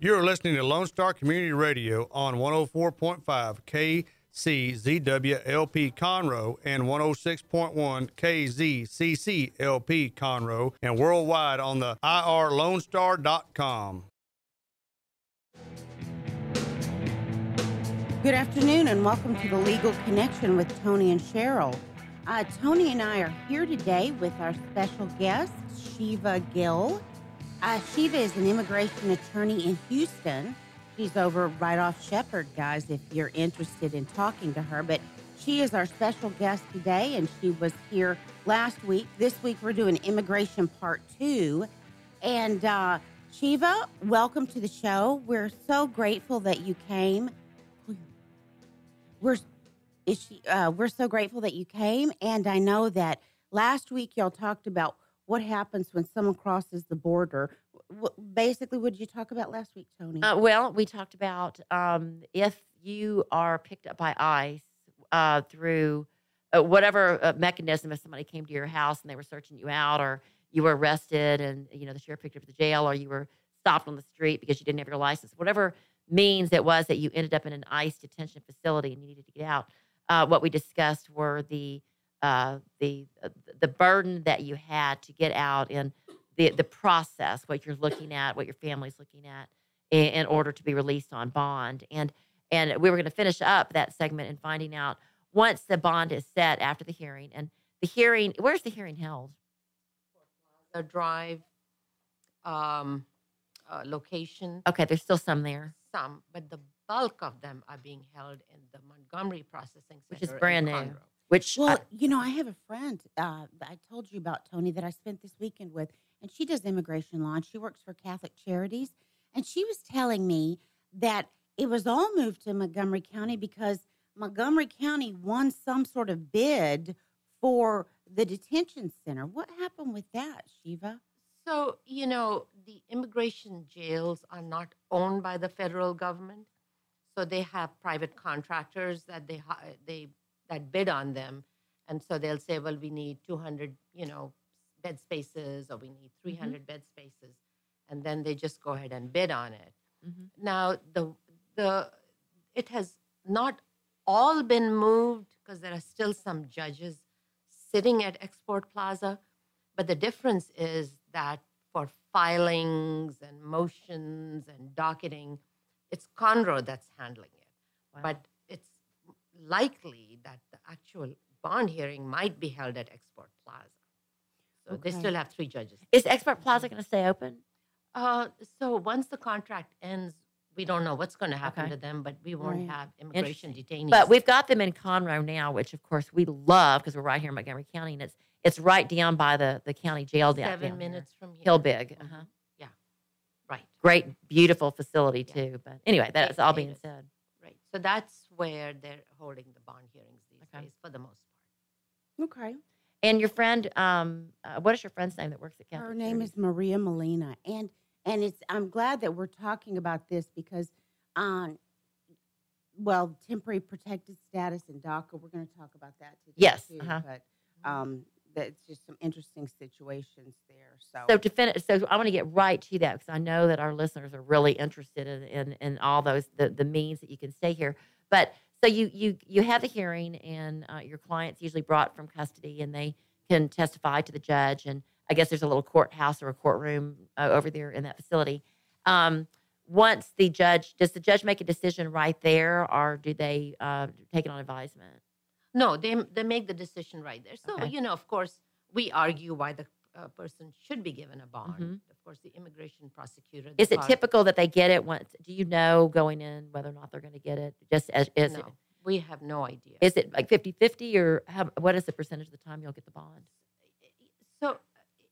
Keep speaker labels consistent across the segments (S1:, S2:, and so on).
S1: You're listening to Lone Star Community Radio on 104.5 KCZWLP Conroe and 106.1 KZCCLP Conroe and worldwide on the irlonestar.com.
S2: Good afternoon and welcome to the Legal Connection with Tony and Cheryl. Uh, Tony and I are here today with our special guest, Shiva Gill. Uh, Shiva is an immigration attorney in Houston. She's over right off Shepherd, guys, if you're interested in talking to her. But she is our special guest today, and she was here last week. This week, we're doing immigration part two. And uh, Shiva, welcome to the show. We're so grateful that you came. We're is she, uh, we're so grateful that you came, and I know that last week y'all talked about what happens when someone crosses the border. Basically, what did you talk about last week, Tony?
S3: Uh, well, we talked about um, if you are picked up by ICE uh, through uh, whatever uh, mechanism, if somebody came to your house and they were searching you out, or you were arrested and you know the sheriff picked you up the jail, or you were stopped on the street because you didn't have your license, whatever means it was that you ended up in an ICE detention facility and you needed to get out. Uh, what we discussed were the uh, the uh, the burden that you had to get out and the the process, what you're looking at, what your family's looking at, in, in order to be released on bond. And and we were going to finish up that segment and finding out once the bond is set after the hearing and the hearing. Where's the hearing held?
S4: the drive um, uh, location.
S3: Okay, there's still some there,
S4: Some, but the bulk of them are being held in the Montgomery Processing Center.
S3: which is brand new.
S4: Conroe.
S3: Which
S2: well,
S3: I-
S2: you know, I have a friend uh, I told you about, Tony, that I spent this weekend with, and she does immigration law, and she works for Catholic Charities, and she was telling me that it was all moved to Montgomery County because Montgomery County won some sort of bid for the detention center. What happened with that, Shiva?
S4: So, you know, the immigration jails are not owned by the federal government. So they have private contractors that they hi- they that bid on them, and so they'll say, well, we need 200, you know, bed spaces, or we need 300 bed spaces, and then they just go ahead and bid on it.
S3: Mhm.
S4: Now the the it has not all been moved because there are still some judges sitting at Export Plaza, but the difference is that for filings and motions and docketing, it's Conroe that's handling it.
S3: Wow.
S4: But likely that the actual bond hearing might be held at Export Plaza. So they still have three judges.
S3: is Export Plaza going to stay open?
S4: Uh, so once the contract ends, we don't know what's going to happen
S3: Okay.
S4: to them, but we won't
S2: Right.
S4: have immigration detainees.
S3: But we've got them in Conroe now, which of course we love because we're right here in Montgomery County, and it's it's right down by the the county jail. down-
S4: seven
S3: down there.
S4: minutes from here.
S3: Hill Big.
S4: Mhm.
S3: Uh-huh.
S4: Yeah, right,
S3: Great, beautiful facility
S4: Yeah.
S3: too. But anyway, that's all being said.
S4: Right. So that's where they're holding the bond hearings these
S3: Okay.
S4: days, for the most part.
S2: Okay.
S3: And your friend, um, uh, what is your friend's name that works at Catholic
S2: Her name
S3: Charities?
S2: is Maria Molina, and and it's I'm glad that we're talking about this because, um, well, temporary protected status and DACA. We're going to talk about that today.
S3: Yes,
S2: too,
S3: uh-huh.
S2: but um, that's just some interesting situations there. So,
S3: So to finish, so I want to get right to that because I know that our listeners are really interested in, in, in all those the, the means that you can stay here. But so you you you have a hearing, and uh, your client's usually brought from custody, and they can testify to the judge. And I guess there's a little courthouse or a courtroom uh, over there in that facility. Um, once the judge does the judge make a decision right there, or do they uh, take it on advisement?
S4: No, they they make the decision right there. So
S3: Okay.
S4: you know, of course, we argue why the uh, person should be given a bond.
S3: Mhm.
S4: Of course, the immigration prosecutor. the
S3: Is it typical that they get it once? Do you know going in whether or not they're going to get it? Just as is it
S4: we have no idea.
S3: Is it like 50 50 or how, what is the percentage of the time you'll get the bond?
S4: so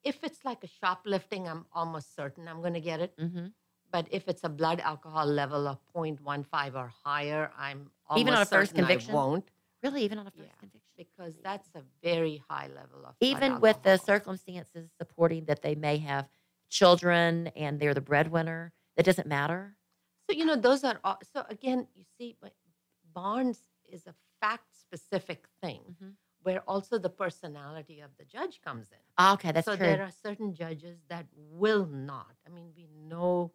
S4: if it's like a shoplifting, I'm almost certain I'm going to get it.
S3: Mm-hmm.
S4: But if it's a blood alcohol level of 0.15 or higher, I'm almost
S3: Even on a first
S4: certain
S3: conviction?
S4: I won't
S3: Really, even on a first
S4: Yeah.
S3: conviction?
S4: because that's a very high level of
S3: Even with the circumstances supporting that they may have children and they're the breadwinner, that doesn't matter?
S4: So you know, those are all, so again. You see, but bonds is a fact-specific thing,
S3: Mhm.
S4: where also the personality of the judge comes in.
S3: Ah, okay, that's
S4: so
S3: true.
S4: there are certain judges that will not. I mean, we know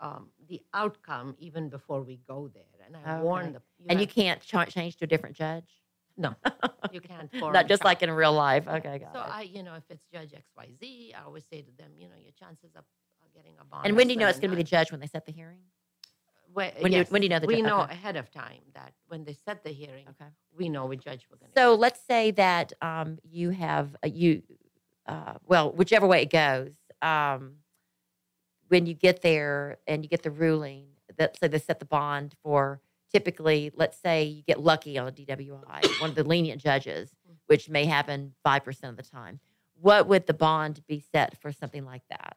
S4: um, the outcome even before we go there. And I
S3: Okay.
S4: warn the
S3: and you can't ch- change to a different judge.
S4: no, you can't.
S3: Not just like in real life. Okay, got
S4: So
S3: it.
S4: So I, you know, if it's Judge X Y Z, I always say to them, you know, your chances of getting a bond.
S3: and when do you know it's going to be the judge when they set the hearing?
S4: Where-
S3: when you- when do you know the judge?
S4: we
S3: ju-
S4: know
S3: okay.
S4: ahead of time that when they set the hearing,
S3: Okay.
S4: we know which judge we're going to.
S3: So let's say that um, you have uh, you, uh, well, whichever way it goes. Um, when you get there and you get the ruling, that say they set the bond for typically, let's say you get lucky on a DWI, one of the lenient judges, which may happen five percent of the time. What would the bond be set for something like that?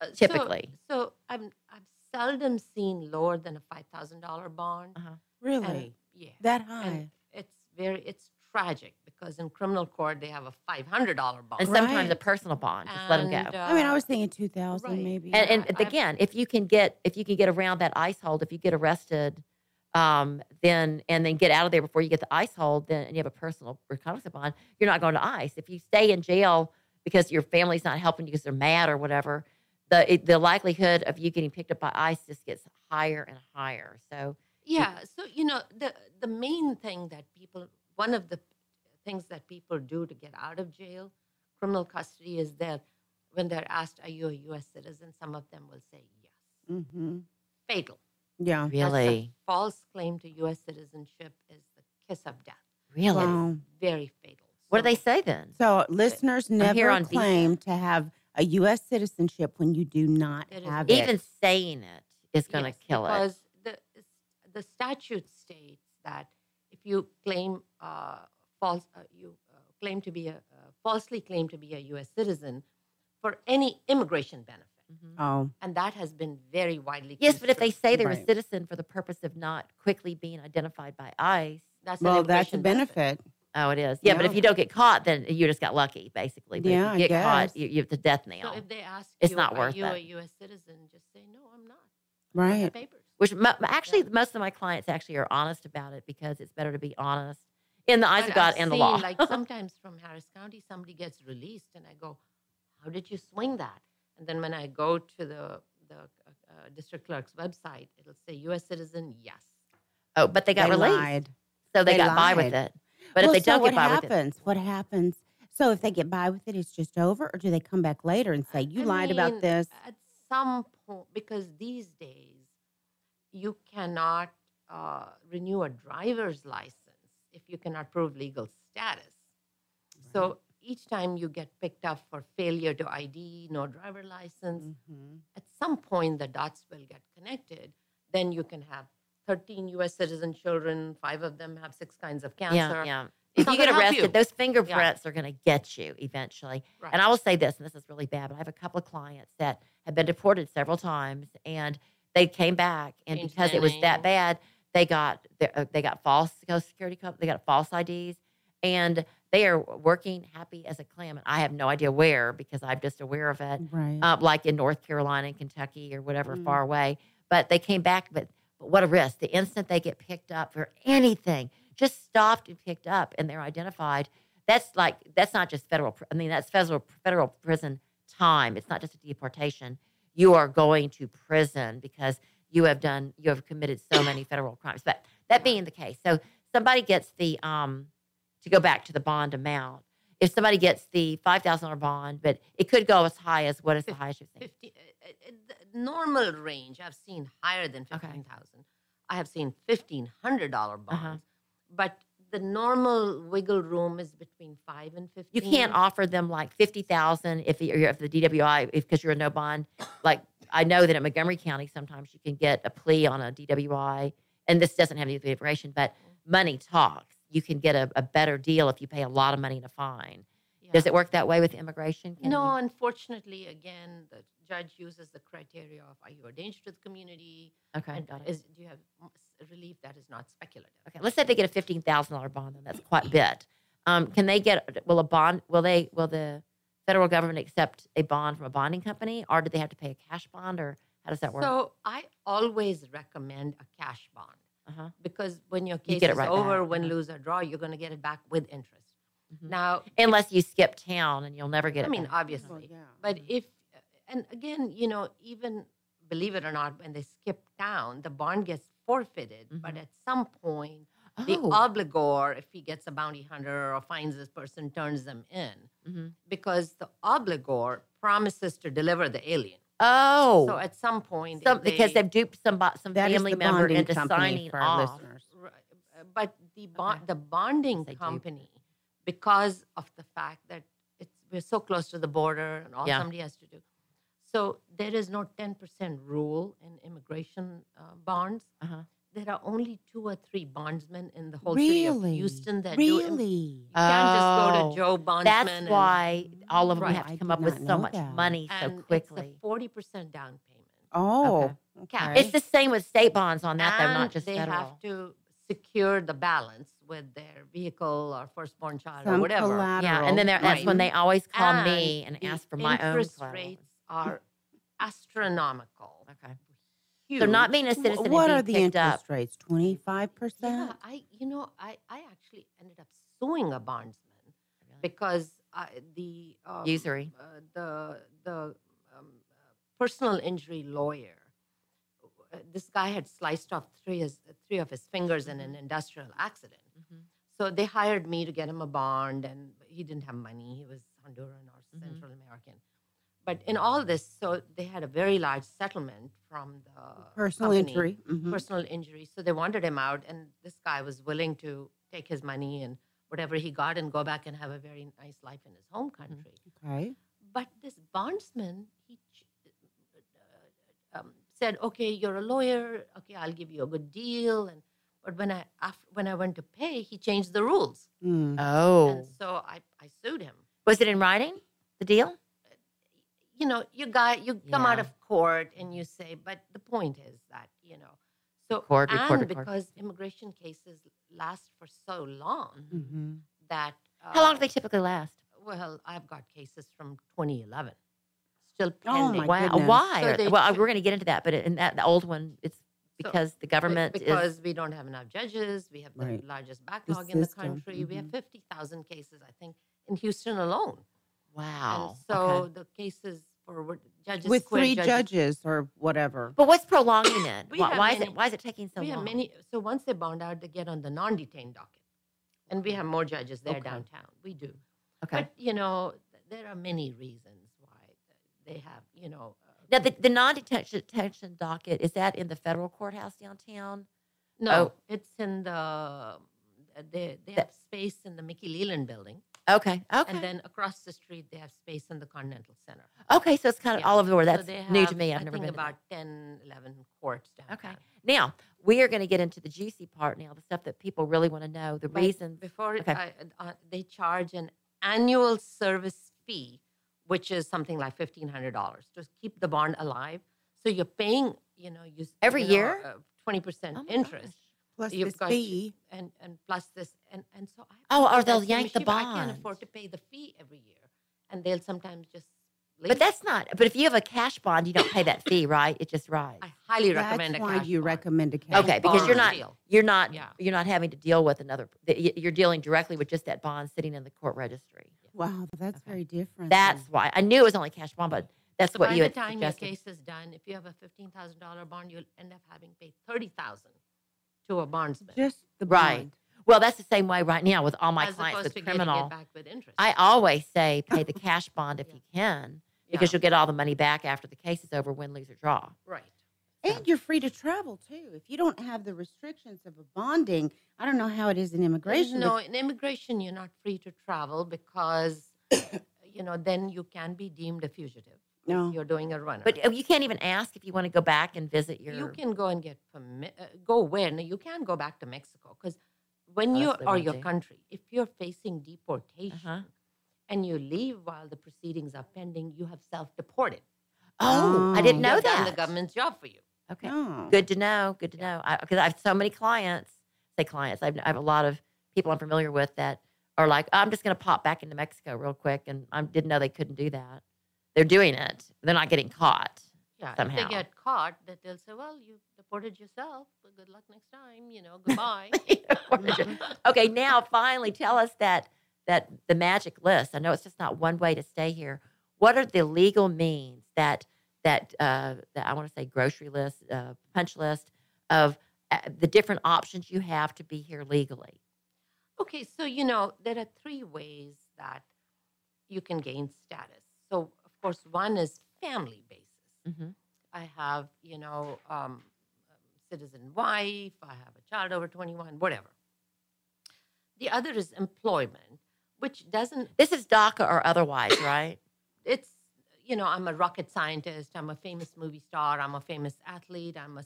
S4: Uh, so-
S3: typically.
S4: So, I'm I've seldom seen lower than a five thousand dollar bond.
S3: Uh-huh.
S2: Really?
S4: And, yeah,
S2: that high?
S4: and it's very it's tragic because in criminal court they have a five hundred dollar bond.
S3: And sometimes
S2: Right.
S3: a personal bond, just let them go.
S4: And,
S2: I mean, I
S4: uh,
S2: was thinking 2000
S4: right.
S2: maybe.
S3: and, and
S4: Yeah, I've-
S3: again, if you can get if you can get around that ice hold, if you get arrested, um, then and then get out of there before you get the ice hold, then and you have a personal recognizance bond, you're not going to ice. If you stay in jail because your family's not helping you because they're mad or whatever, the it, the likelihood of you getting picked up by ice just gets higher and higher. So
S4: Yeah. So you know the the main thing that people one of the things that people do to get out of jail, criminal custody, is that when they're asked, "Are you a U.S. citizen?" Some of them will say yes.
S2: hmm
S4: Fatal.
S2: Yeah.
S4: That's a
S3: really,
S4: false claim to U.S. citizenship is the kiss of death.
S3: really,
S2: Wow.
S4: Very fatal.
S3: what do they say then?
S2: So listeners
S3: here
S2: never
S3: on visa.
S2: claim to have a U.S. citizenship when you do not
S4: It is
S2: have
S4: very-
S2: it.
S3: Even saying it is going to
S4: Yes,
S3: kill it.
S4: because the the statute states that if you claim uh, false, uh, you uh, claim to be a uh, falsely claim to be a U.S. citizen for any immigration benefit,
S3: Mhm.
S2: Oh,
S4: and that has been very widely.
S3: Yes, but if they say they're a citizen for the purpose of not quickly being identified by ICE,
S4: that's an
S2: well, that's a
S4: immigration
S2: benefit.
S3: oh, it is. Yeah, but if you don't get caught, then you just got lucky, basically. But
S2: Yeah,
S3: if you get caught,
S2: guess.
S3: you, you have the death
S4: So
S3: nail.
S4: if they ask
S3: It's
S4: you,
S3: not
S4: "Are
S3: worth
S4: you
S3: it."
S4: a U.S. citizen?" Just say, "No, I'm not."
S2: Right.
S4: papers.
S3: Which mo- actually, most of my clients actually are honest about it because it's better to be honest in the eyes
S4: But
S3: of God
S4: I've
S3: and the law.
S4: like sometimes from Harris County, somebody gets released, and I go, "How did you swing that?" And then when I go to the the uh, uh, district clerk's website, it'll say U.S. citizen, yes.
S3: oh, but they got
S2: they
S3: released,
S2: lied.
S3: so they,
S2: They
S3: got by with it. But
S2: well,
S3: if they
S2: so
S3: don't get by with it,
S2: happens? What happens? So if they get by with it, it's just over, or do they come back later and say, "You
S4: I
S2: lied
S4: mean,
S2: about this"?
S4: At some point, because these days you cannot uh, renew a driver's license if you cannot prove legal status. So each time you get picked up for failure to ID, no driver license,
S2: Mhm.
S4: at some point the dots will get connected. Then you can have 13 U.S. citizen children, five of them have six kinds of cancer.
S3: yeah, yeah. If you get arrested,
S4: you.
S3: those fingerprints are going to get you eventually.
S4: Right.
S3: And I will say this, and this is really bad, but I have a couple of clients that have been deported several times, and they came back, and because it was that bad, they got they, uh, got false social security, they got false IDs, and they are working happy as a clam. And I have no idea where because I'm just aware of it,
S2: Right.
S3: uh, like in North Carolina and Kentucky or whatever
S2: Mm.
S3: far away. But they came back, but but what a risk! The instant they get picked up for anything, just stopped and picked up, and they're identified. That's like that's not just federal. I mean, that's federal federal prison time. It's not just a deportation. You are going to prison because you have done you have committed so many federal crimes. But that being the case, so somebody gets the um to go back to the bond amount. If somebody gets the five thousand dollar bond, but it could go as high as what is the highest you've seen?
S4: 50, uh, uh, normal range I've seen higher than
S3: Okay.
S4: 15,000. I have seen $1,500 bonds.
S3: Uh-huh.
S4: But the normal wiggle room is between 5 and 15.
S3: You can't offer them like fifty thousand if you're if the DWI because you're a no bond. Like I know that in Montgomery County sometimes you can get a plea on a DWI, and this doesn't have any information, but mm-hmm. money talks. You can get a, a better deal if you pay a lot of money in a fine. Does it work that way with immigration? Can
S4: No,
S3: you-
S4: unfortunately, again, the judge uses the criteria of are you a danger to the community?
S3: Okay,
S4: and
S3: got it.
S4: is, do you have m- s- relief that is not speculative?
S3: Okay, let's say they get a fifteen thousand dollar bond, then that's quite a bit. Um, can they get? Will a bond? Will they? Will the federal government accept a bond from a bonding company, or do they have to pay a cash bond, or how does that work?
S4: So I always recommend a cash bond
S3: uh-huh.
S4: because when your
S3: You
S4: case
S3: get it
S4: is
S3: right
S4: over,
S3: back,
S4: win, lose, or draw, you're going to get it back with interest.
S3: Mhm.
S4: Now,
S3: Unless you skip town and you'll never get it.
S4: I mean,
S3: back.
S4: obviously,
S2: Well, yeah.
S4: but if, and again, you know, even believe it or not, when they skip town, the bond gets forfeited. But
S3: Mhm.
S4: at some point, the
S3: Oh.
S4: obligor, if he gets a bounty hunter or finds this person, turns them in
S3: Mhm.
S4: because the obligor promises to deliver the alien.
S3: Oh.
S4: So at some point, if
S3: some, because
S4: they-
S3: they've duped some bo- some
S2: That is
S3: family
S2: the
S3: member
S2: bonding
S3: into
S2: company
S3: signing
S2: for our
S3: off.
S2: listeners.
S4: But the bond,
S3: Okay.
S4: the bonding
S3: They do.
S4: company, because of the fact that it's we're so close to the border and all
S3: Yeah.
S4: somebody has to do. So there is no 10% rule in immigration uh, bonds.
S3: Uh-huh.
S4: There are only two or three bondsmen in the whole city of Houston that do. im-
S2: really?
S4: You can't just go
S3: Oh,
S4: to Joe Bondsman.
S3: That's
S4: and-
S3: why all of them
S4: Right.
S3: have to come up with so much
S2: that.
S3: money so
S4: and
S3: quickly.
S4: It's the 40% down payment.
S2: Oh,
S3: Okay.
S2: okay.
S3: It's the same with state bonds on that, though,
S4: and
S3: not just
S4: they
S3: federal.
S4: have to secure the balance with their vehicle or firstborn child or whatever.
S2: collateral.
S3: yeah, and then they're- that's when they always call me
S4: And
S3: and ask for my own
S4: interest
S3: collateral.
S4: rates are astronomical.
S3: Okay.
S4: Huge.
S3: So not being a citizen
S2: What
S3: and
S2: are the
S3: picked up.
S2: interest rates? Twenty five
S4: Yeah,
S2: percent.
S4: I you know I I actually ended up suing a bondsman
S3: Really?
S4: because I, the um,
S3: Usury.
S4: uh, the the um, uh, personal injury lawyer. uh, This guy had sliced off three his, three of his fingers in
S3: Mm-hmm.
S4: an industrial accident.
S3: Mhm.
S4: So they hired me to get him a bond, and he didn't have money. He was Honduran or
S3: Mhm.
S4: Central American. But in all this, so they had a very large settlement from the
S2: Personal
S4: company,
S2: injury. mhm.
S4: personal injury. So they wanted him out, and this guy was willing to take his money and whatever he got and go back and have a very nice life in his home country.
S2: Okay.
S4: But this bondsman, he uh, um, said, "Okay, you're a lawyer. Okay, I'll give you a good deal." And but when I after, when I went to pay, he changed the rules,
S2: Mm.
S3: Oh.
S4: and so I, I sued him.
S3: Was it in writing, the deal?
S4: You know, you got you come out of court and you say, but the point is that you know, so
S3: Record,
S4: and
S3: record, record.
S4: because immigration cases last for so long
S2: hmm
S4: that
S3: How long do
S4: uh,
S3: they typically last?
S4: Well, I've got cases from 2011, still pending.
S2: Oh, my
S3: Wow.
S2: goodness.
S3: Why?
S4: So
S3: well, we're going to get into that, but in that the old one, it's
S4: So,
S3: because the
S4: Be-
S3: government
S4: because
S3: is.
S4: we don't have enough judges. We have the
S2: Right.
S4: largest backlog in the country. We have
S2: mhm.
S4: 50,000 cases, I think, in Houston alone.
S3: Wow.
S4: And so
S3: okay.
S4: the cases for what- judges
S2: With
S4: quit,
S2: three
S4: judges,
S2: judges or whatever.
S3: But what's prolonging it?
S4: We
S3: Why,
S4: have
S3: why is it? Why is it taking so
S4: we
S3: long?
S4: have many. So once they bond out, they get on the non-detained docket, and we have more judges there
S3: Okay.
S4: downtown. We do.
S3: okay.
S4: But you know, there are many reasons why they have. You know, uh,
S3: Now the, the non-detention detention docket is that in the federal courthouse downtown?
S4: no,
S3: Oh.
S4: it's in the. They they have space in the Mickey Leland building,
S3: Okay. Okay.
S4: and then across the street they have space in the Continental Center.
S3: okay. So it's kind of
S4: Yeah.
S3: all over the world.
S4: So
S3: That's
S4: they
S3: new to me. I've
S4: I
S3: never
S4: think
S3: been. to that.
S4: about 10, 11 courts downtown.
S3: Okay. Now we are going to get into the juicy part now, the stuff that people really want to know, the
S4: But
S3: reasons.
S4: before
S3: Okay.
S4: I, uh, they charge an annual service fee, which is something like fifteen hundred dollars to keep the bond alive. So you're paying, you know, you
S3: Every
S4: you know,
S3: year?
S4: uh, twenty percent
S3: Oh
S4: interest,
S3: gosh.
S2: Plus
S4: You've
S2: this
S4: got-
S2: fee.
S4: and and plus this, and and so I.
S3: Oh, or they'll
S4: that to
S3: yank the
S4: bond. I can't afford to pay the fee every year, and they'll sometimes just. Leave.
S3: But that's not. But if you have a cash bond, you don't pay that fee, right? It just rides.
S4: I highly recommend a.
S2: That's why
S4: cash
S2: you
S4: bond.
S2: recommend a cash
S3: Okay, because you're not you're not
S4: Yeah.
S3: you're not having to deal with another. You're dealing directly with just that bond sitting in the court registry.
S2: Wow, that's
S3: Okay.
S2: very different.
S3: That's
S2: then.
S3: why I knew it was only cash bond, but that's
S4: So
S3: what
S4: by
S3: you
S4: the
S3: had
S4: time
S3: suggested.
S4: your case is done, if you have a fifteen thousand dollar bond, you'll end up having paid thirty thousand to a bondsman.
S2: just the
S3: Right.
S2: Bond.
S3: Well, that's the same way right now with all my
S4: as
S3: clients
S4: opposed
S3: with
S4: to
S3: criminal.
S4: it back with interest.
S3: I always say pay the cash bond if
S4: Yeah.
S3: you can,
S4: Yeah,
S3: because you'll get all the money back after the case is over, win, lose, or draw.
S4: right.
S2: And you're free to travel too. If you don't have the restrictions of a bonding, I don't know how it is in immigration.
S4: No, in immigration, you're not free to travel because, you know, then you can be deemed a fugitive.
S2: No.
S4: You're doing a runner.
S3: But uh, you can't even ask if you want to go back and visit your.
S4: you can go and get permit. Uh, go where? You can go back to Mexico because when
S3: Oh,
S4: you
S3: that's
S4: or your country, if you're facing deportation
S3: Uh-huh.
S4: and you leave while the proceedings are pending, you have self-deported.
S3: Oh, I didn't
S2: Oh.
S3: know
S4: You've
S3: that.
S4: the government's job for you.
S3: Okay.
S2: no.
S3: Good to know. Good to know. Because I, have so many clients, say clients, I've, I have a lot of people I'm familiar with that are like, I'm just going to pop back into Mexico real quick. And I didn't know they couldn't do that. They're doing it. They're not getting caught.
S4: Yeah,
S3: Somehow.
S4: if they get caught, that they'll say, "Well, you deported yourself. But good luck next time. You know, goodbye."
S3: okay, now finally tell us that that the magic list. I know it's just not one way to stay here. What are the legal means that that uh, that I want to say grocery list, uh, punch list of uh, the different options you have to be here legally.
S4: Okay, so you know there are three ways that you can gain status. So of course, one is family basis.
S3: hmm
S4: I have, you know, um, citizen wife. I have a child over twenty-one, whatever. The other is employment, which doesn't.
S3: This is DACA or otherwise, right?
S4: It's you know, I'm a rocket scientist. I'm a famous movie star. I'm a famous athlete. I'm a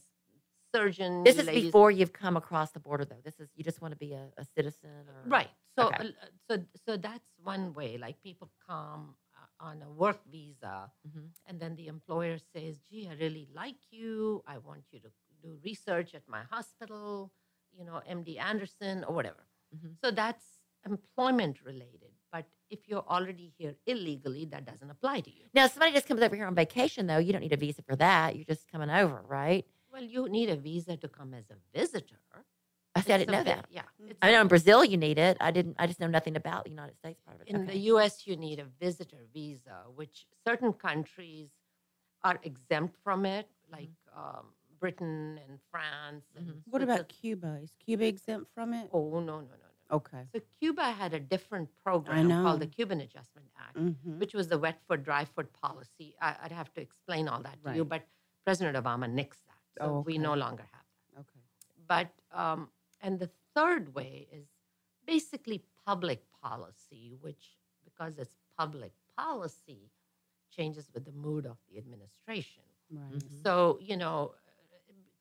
S4: surgeon.
S3: This is
S4: ladies-
S3: before you've come across the border, though. This is you just want to be a, a citizen, or
S4: Right. So,
S3: Okay.
S4: uh, so, so that's one way. Like people come uh, on a work visa,
S3: Mhm.
S4: and then the employer says, "Gee, I really like you. I want you to do research at my hospital. You know, MD Anderson or whatever."
S3: Mhm.
S4: So that's employment related. But if you're already here illegally, that doesn't apply to you.
S3: Now, if somebody just comes over here on vacation, though. You don't need a visa for that. You're just coming over, right?
S4: Well, you need a visa to come as a visitor.
S3: I said I didn't know that.
S4: Yeah.
S3: I know in Brazil you need it. I didn't. I just know nothing about the United States part of it.
S4: In
S3: Okay.
S4: the U.S., you need a visitor visa, which certain countries are exempt from it, like um, Britain and France. And
S3: Mhm.
S2: What about Cuba? Is Cuba exempt from it?
S4: Oh no no no no!
S2: Okay.
S4: So Cuba had a different program called the. Cuban Adjustment Act,
S2: Mm-hmm.
S4: which was the wet foot dry foot policy. I, I'd have to explain all that to you, but President Obama nixed that, so
S2: Oh,
S4: we no longer have that.
S2: Okay.
S4: But um, and the third way is basically public policy, which because it's public policy, changes with the mood of the administration.
S2: Right.
S3: Mhm.
S4: So you know,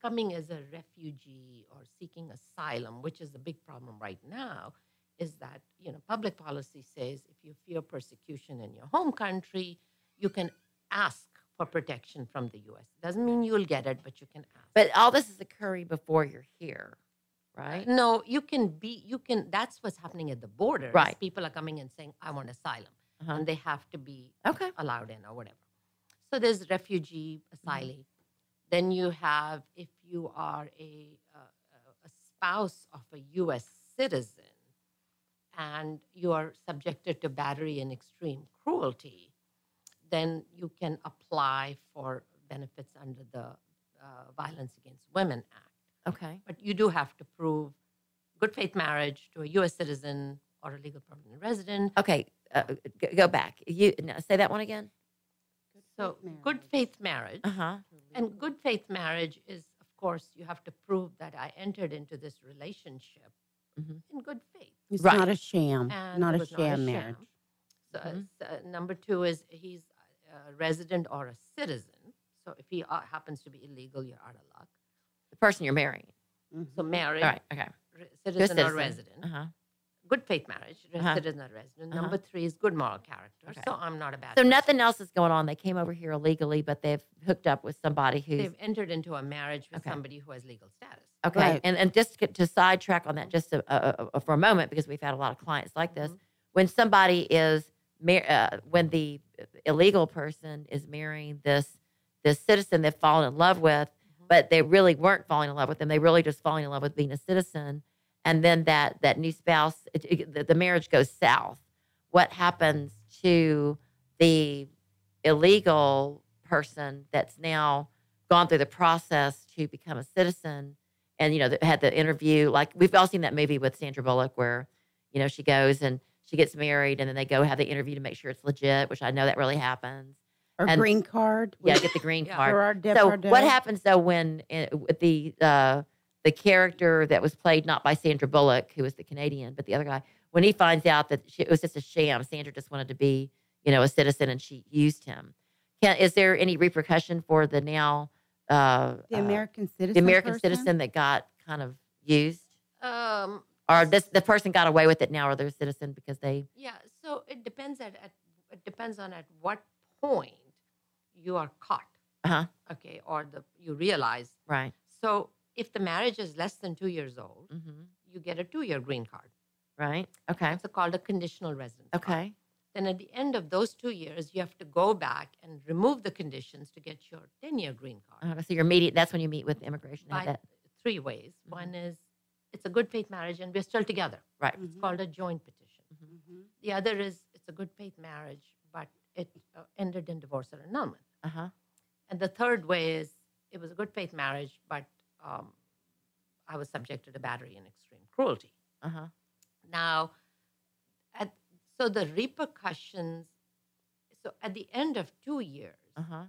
S4: coming as a refugee or seeking asylum, which is a big problem right now, is that you know public policy says if you fear persecution in your home country, you can ask for protection from the U.S. Doesn't mean you'll get it, but you can ask.
S3: But all this is occurring before you're here, right?
S4: No, you can be, you can, that's what's happening at the border.
S3: Right.
S4: People are coming and saying, I want asylum.
S3: Uh-huh.
S4: And they have to be
S3: Okay.
S4: allowed in or whatever. So there's refugee, asylee. Then you have, if you are a, uh, a spouse of a U.S. citizen and you are subjected to battery and extreme cruelty, then you can apply for benefits under the uh, Violence Against Women Act
S3: Okay.
S4: but you do have to prove good faith marriage to a U.S. citizen or a legal permanent resident.
S3: Okay. Uh, go back. You no, say that one again.
S4: So,
S2: faith
S4: good faith marriage.
S3: Uh huh.
S4: And good faith marriage is, of course, you have to prove that I entered into this relationship
S3: Mhm.
S4: in good faith.
S2: It's
S3: Right.
S2: not a sham.
S4: And
S2: not
S4: it
S2: a sham marriage.
S4: So, uh,
S3: Mhm.
S4: s- uh, number two is he's a resident or a citizen. So, if he uh, happens to be illegal, you're out of luck.
S3: The person you're marrying.
S4: So,
S2: Mhm.
S4: married,
S3: All right. Okay.
S4: re-
S3: To a
S4: citizen, or resident.
S3: Uh huh.
S4: Good faith marriage, re-
S3: Uh-huh.
S4: citizen or resident.
S3: Uh-huh.
S4: Number three is good moral character.
S3: Okay.
S4: So, I'm not a bad
S3: So
S4: person.
S3: nothing else is going on. They came over here illegally, but they've hooked up with somebody who's
S4: They've entered into a marriage with
S3: Okay.
S4: somebody who has legal status.
S3: okay.
S2: Right.
S3: And and just to, to sidetrack on that just a, a, a- for a moment because we've had a lot of clients like this.
S4: Mhm.
S3: When somebody is mar- uh, when the illegal person is marrying this this citizen they've fallen in love with,
S4: Mhm.
S3: but they really weren't falling in love with them. They really just falling in love with being a citizen. And then that that new spouse, it, it- the, the marriage goes south. What happens to the illegal person that's now gone through the process to become a citizen? And you know, that had the interview. Like we've all seen that movie with Sandra Bullock, where you know she goes and she gets married, and then they go have the interview to make sure it's legit, which I know that really happens.
S2: Or
S3: And-
S2: green card.
S3: Yeah, get the green card.
S2: Gerard
S3: So what happens though when uh, with the uh, the character that was played not by Sandra Bullock, who was the Canadian, but the other guy, when he finds out that she, it was just a sham, Sandra just wanted to be, you know, a citizen, and she used him. Can, is there any repercussion for the now uh,
S2: The
S3: uh,
S2: American citizen.
S3: the American
S2: person?
S3: citizen that got kind of used,
S4: Um,
S3: or this the person got away with it now, or they're a citizen because they
S4: yeah, so it depends at, at it depends on at what point you are caught.
S3: Uh-huh.
S4: Okay, or the you realize.
S3: right,
S4: So if the marriage is less than two years old,
S3: hmm
S4: you get a two-year green card.
S3: right, okay,
S4: It's called a conditional residence. card.
S3: okay,
S4: Then at the end of those two years, you have to go back and remove the conditions to get your ten-year green card.
S3: uh, so you're meeting. That's when you meet with immigration.
S4: By
S3: that
S4: three ways.
S3: Mhm.
S4: One is it's a good faith marriage and we're still together.
S3: right.
S4: It's
S2: Mhm.
S4: called a joint petition.
S2: Mhm.
S4: The other is it's a good faith marriage, but it uh, ended in divorce or annulment.
S3: Uh huh.
S4: And the third way is it was a good faith marriage, but um, I was subjected to battery and extreme cruelty.
S3: Uh huh.
S4: Now, at, so the repercussions, so at the end of two years,
S3: Uh huh.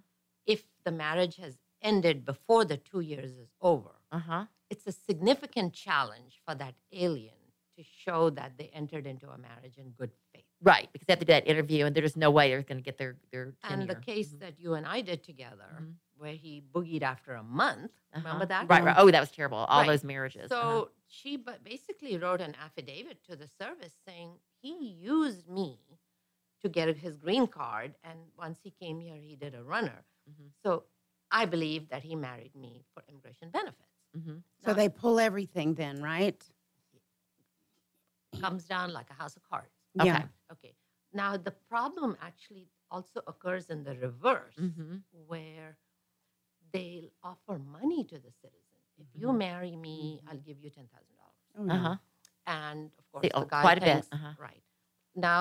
S4: if the marriage has ended before the two years is over,
S3: Uh huh.
S4: it's a significant challenge for that alien to show that they entered into a marriage in good faith.
S3: Right, because they have to do that interview, and there's no way they're going to get their their
S4: And the
S3: tenure.
S4: case
S3: Mhm.
S4: that you and I did together,
S3: Mhm.
S4: Where he boogied after a month, remember
S3: Uh-huh.
S4: that?
S3: Right, right. Oh, that was terrible. All
S4: Right.
S3: those marriages.
S4: So
S3: uh-huh.
S4: she ba- basically wrote an affidavit to the service saying he used me to get his green card, and once he came here, he did a runner.
S3: Mhm.
S4: So I believe that he married me for immigration benefits.
S3: Mhm.
S2: So
S4: Now,
S2: they pull everything then, right?
S4: comes down like a house of cards.
S2: Yeah.
S3: Okay.
S4: Okay. Now the problem actually also occurs in the reverse,
S3: Mhm.
S4: where they'll offer money to the citizen. If you
S3: Mhm.
S4: marry me, I'll give you ten thousand dollars.
S2: Oh.
S3: Uh-huh.
S4: and of course
S3: See,
S4: the
S3: oh,
S4: guy
S3: quite a bit,
S4: thinks,
S3: uh-huh.
S4: right now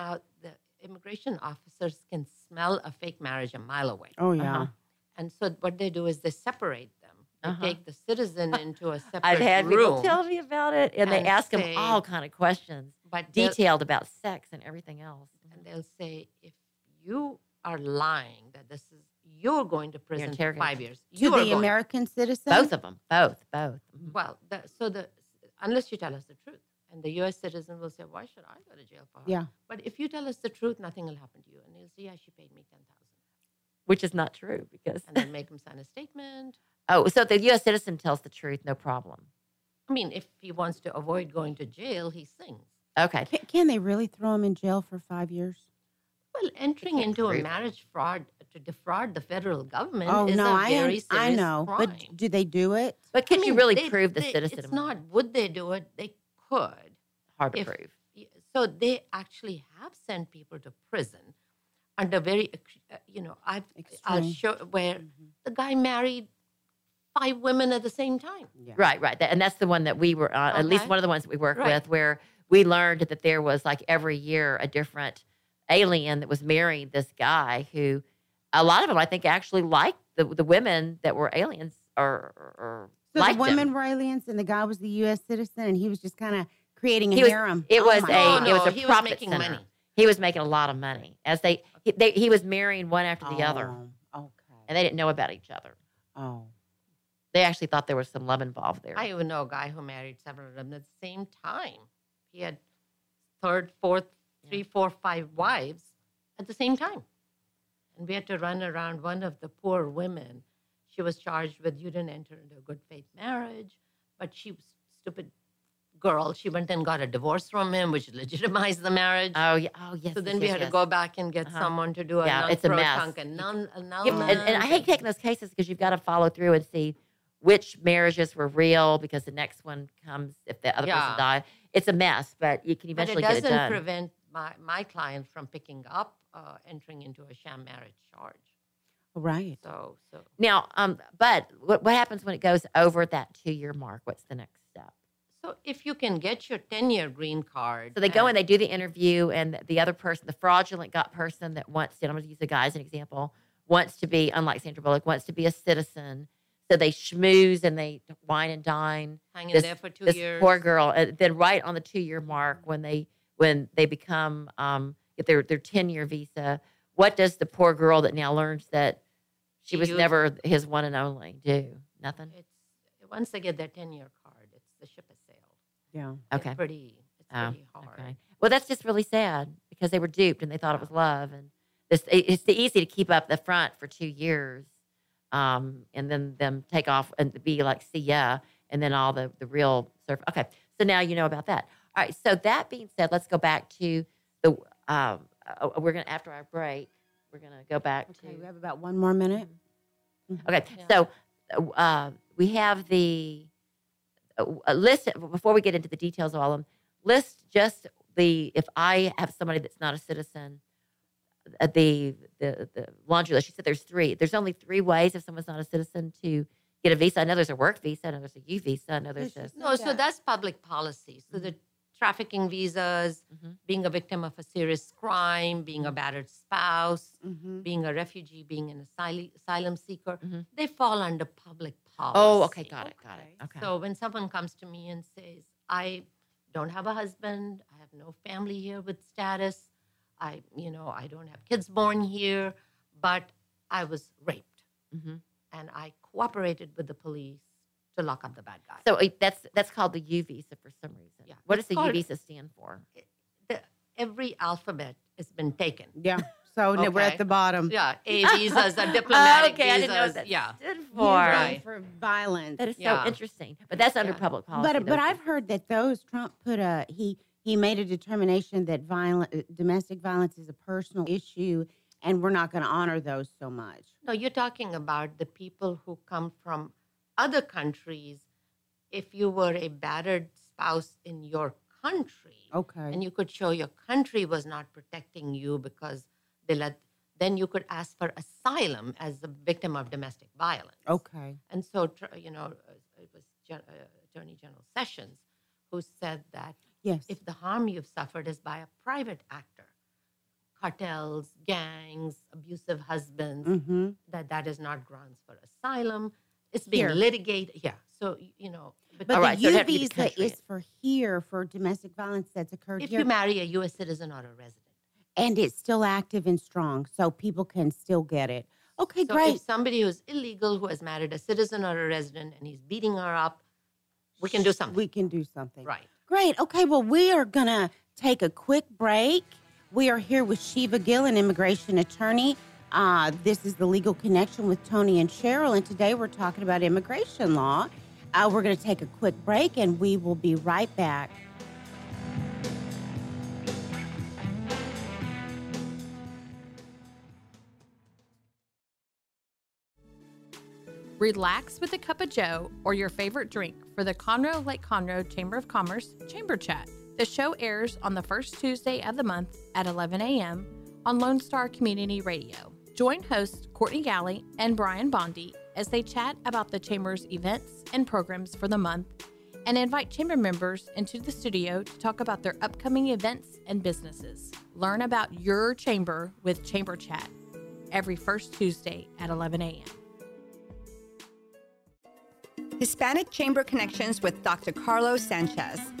S4: now the immigration officers can smell a fake marriage a mile away
S2: Oh, yeah.
S3: Uh-huh.
S4: and so what they do is they separate them they
S3: Uh-huh.
S4: take the citizen into a separate
S3: I've had
S4: room
S3: people tell me about it, and they
S4: and
S3: ask them all kind of questions,
S4: but
S3: detailed about sex and everything else.
S4: and they'll say if you are lying that this is you're going to prison for five years
S2: To
S4: you are
S2: the
S4: going.
S2: American citizen?
S3: Both of them, both, both. Mhm.
S4: well the, so the unless you tell us the truth and the U.S. citizen will say, "Why should I go to jail for her?"
S2: Yeah.
S4: But if you tell us the truth, nothing will happen to you, and you'll say, "Yeah, she paid me ten thousand.
S3: Which is not true because
S4: and then make him sign a statement.
S3: oh, so the U.S. citizen tells the truth, no problem.
S4: I mean, if he wants to avoid going to jail, he sings.
S3: Okay,
S2: Can, can they really throw him in jail for five years?
S4: Well, entering into a marriage fraud to defraud the federal government
S2: Oh
S4: is
S2: no,
S4: a
S2: I
S4: very
S2: un-
S4: serious
S2: I know,
S4: crime.
S2: but do they do it?
S3: but
S4: I
S3: could you really
S4: they-
S3: prove the
S4: they-
S3: citizen?
S4: It's not would they do it? They could.
S3: hard to
S4: if-
S3: prove.
S4: So they actually have sent people to prison under very, uh, you know, I've I'll show where
S2: Mhm.
S4: the guy married five women at the same time.
S2: Yeah.
S3: Right, right. And that's the one that we were on, at least one of the ones that we work
S4: Right.
S3: with, where we learned that there was like every year a different alien that was marrying this guy who, a lot of them, I think, actually liked the, the women that were aliens or, or, or
S2: So
S3: liked
S2: the
S3: him.
S2: women were aliens and the guy was the U.S. citizen and he was just kind of creating a
S3: He was-
S2: harem.
S3: it
S2: Oh
S3: was
S2: my
S3: a-
S2: God.
S3: it was a oh,
S4: he was
S3: profit
S4: making
S3: center.
S4: money.
S3: He was making a lot of money as they he, they, he was marrying one after the other,
S2: Oh, okay.
S3: and they didn't know about each other.
S2: Oh.
S3: They actually thought there was some love involved there.
S4: I even know a guy who married several of them at the same time. He had third, fourth,
S3: Yeah.
S4: Three, four, five wives at the same time. And we had to run around one of the poor women. She was charged with you didn't enter into a good faith marriage, but she was stupid girl. She went and got a divorce from him, which legitimized the marriage.
S3: oh yeah, oh yes.
S4: so
S3: yes,
S4: then we had
S3: yes.
S4: to go back and get
S3: Uh-huh.
S4: someone to do a
S3: Yeah, it's a mess.
S4: and non
S3: Yeah, and, and I hate taking those cases because you've got to follow through and see which marriages were real because the next one comes if the other
S4: Yeah.
S3: person died. It's a mess, but you can
S4: But
S3: eventually
S4: it
S3: get it
S4: doesn't
S3: done.
S4: prevent my, my client from picking up uh, entering into a sham marriage charge.
S2: Right.
S4: So, so
S3: now, um, but what, what happens when it goes over that two year mark? What's the next step?
S4: so if you can get your 10 year green card.
S3: So they go in,
S4: and-
S3: they do the interview, and the other person, the fraudulent got person that wants to, I'm going to use a guy as an example, wants to be, unlike Sandra Bullock, wants to be a citizen. So they schmooze and they wine and dine.
S4: Hanging
S3: this-
S4: there for two
S3: this
S4: years.
S3: poor girl. And then right on the two year mark, when they when they become um, get their their ten year visa, what does the poor girl that now learns that she
S4: She
S3: was
S4: used-
S3: never his one and only do? Nothing.
S4: It's once they get their 10 year card, it's the ship has sailed.
S2: Yeah.
S3: Okay.
S4: It's pretty, it's
S3: Oh,
S4: pretty hard.
S3: Okay. Well, that's just really sad because they were duped and they thought it was love, and it's it's the easy to keep up the front for two years, um, and then them take off and be like, see ya, and then all the the real surf. Okay, so now you know about that. All right. So that being said, let's go back to the. Um, uh, we're gonna after our break, we're gonna go back to.
S2: Okay, we have about one more minute.
S3: Okay.
S4: Yeah.
S3: So uh, we have the uh, list before we get into the details of all of them. List just the if I have somebody that's not a citizen, uh, the the the laundry list. She said there's three. There's only three ways if someone's not a citizen to get a visa. I know there's a work visa. I know there's a U visa. I know there's a
S4: No, so that's public policy. So the trafficking visas,
S3: Mhm.
S4: being a victim of a serious crime, being a battered spouse,
S2: Mhm.
S4: being a refugee, being an asyl- asylum seeker,
S3: Mhm.
S4: they fall under public policy.
S3: Oh, okay, got it, got it. Okay.
S4: So when someone comes to me and says, I don't have a husband, I have no family here with status, I, you know, I don't have kids born here, but I was raped
S3: hmm
S4: and I cooperated with the police to lock up the bad guy.
S3: So uh, that's that's called the U visa for some reason.
S4: Yeah,
S3: What
S4: it's
S3: does the U
S4: called-
S3: visa stand for?
S4: the, every alphabet has been taken.
S2: Yeah. So n- we're
S4: Okay.
S2: at the bottom.
S4: Yeah, A visas, a diplomatic
S3: okay, I
S4: visas.
S3: didn't know what that
S4: yeah.
S3: stood
S2: Usually
S3: for.
S4: Right.
S2: for violence.
S3: That is so interesting. But that's under
S4: Yeah.
S3: public policy.
S2: But but
S3: those
S2: I've heard that those Trump put a he he made a determination that violent uh, domestic violence is a personal issue, and we're not going to honor those so much.
S4: No, you're talking about the people who come from other countries. If you were a battered spouse in your country,
S2: Okay.
S4: and you could show your country was not protecting you because they let, then you could ask for asylum as a victim of domestic violence.
S2: okay.
S4: And so, you know, uh, it was uh, Attorney General Sessions who said that
S2: Yes.
S4: if the harm you've suffered is by a private actor, cartels, gangs, abusive husbands,
S2: mm-hmm.
S4: that that is not grounds for asylum. It's being
S2: Here.
S4: litigated. Yeah. So, you know, but
S2: But the
S3: right, so
S2: U
S3: have to the
S2: visa is for here for domestic violence that's occurred
S4: if
S2: here,
S4: you marry a U.S. citizen or a resident,
S2: and it's still active and strong, so people can still get it. Okay,
S4: so
S2: great.
S4: if somebody who's illegal who has married a citizen or a resident and he's beating her up, we can do something.
S2: We can do something.
S4: right.
S2: Great. Okay, well, we are going to take a quick break. We are here with Shiva Gill, an immigration attorney. Uh, this is the Legal Connection with Tony and Cheryl, and today we're talking about immigration law. Uh, we're going to take a quick break, and we will be right back.
S5: Relax with a cup of Joe or your favorite drink for the Conroe Lake Conroe Chamber of Commerce Chamber Chat. The show airs on the first Tuesday of the month at 11 a.m. on Lone Star Community Radio. Join hosts Courtney Galley and Brian Bondi as they chat about the Chamber's events and programs for the month and invite Chamber members into the studio to talk about their upcoming events and businesses. Learn about your Chamber with Chamber Chat every first Tuesday at 11 a.m.
S6: Hispanic Chamber Connections with Dr. Carlos Sanchez,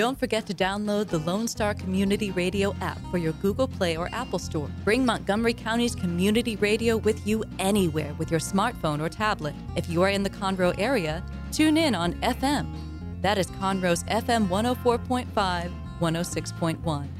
S7: Don't forget to download the Lone Star Community Radio app for your Google Play or Apple Store. Bring Montgomery County's community radio with you anywhere with your smartphone or tablet. If you are in the Conroe area, tune in on FM. That is Conroe's FM 104.5, 106.1.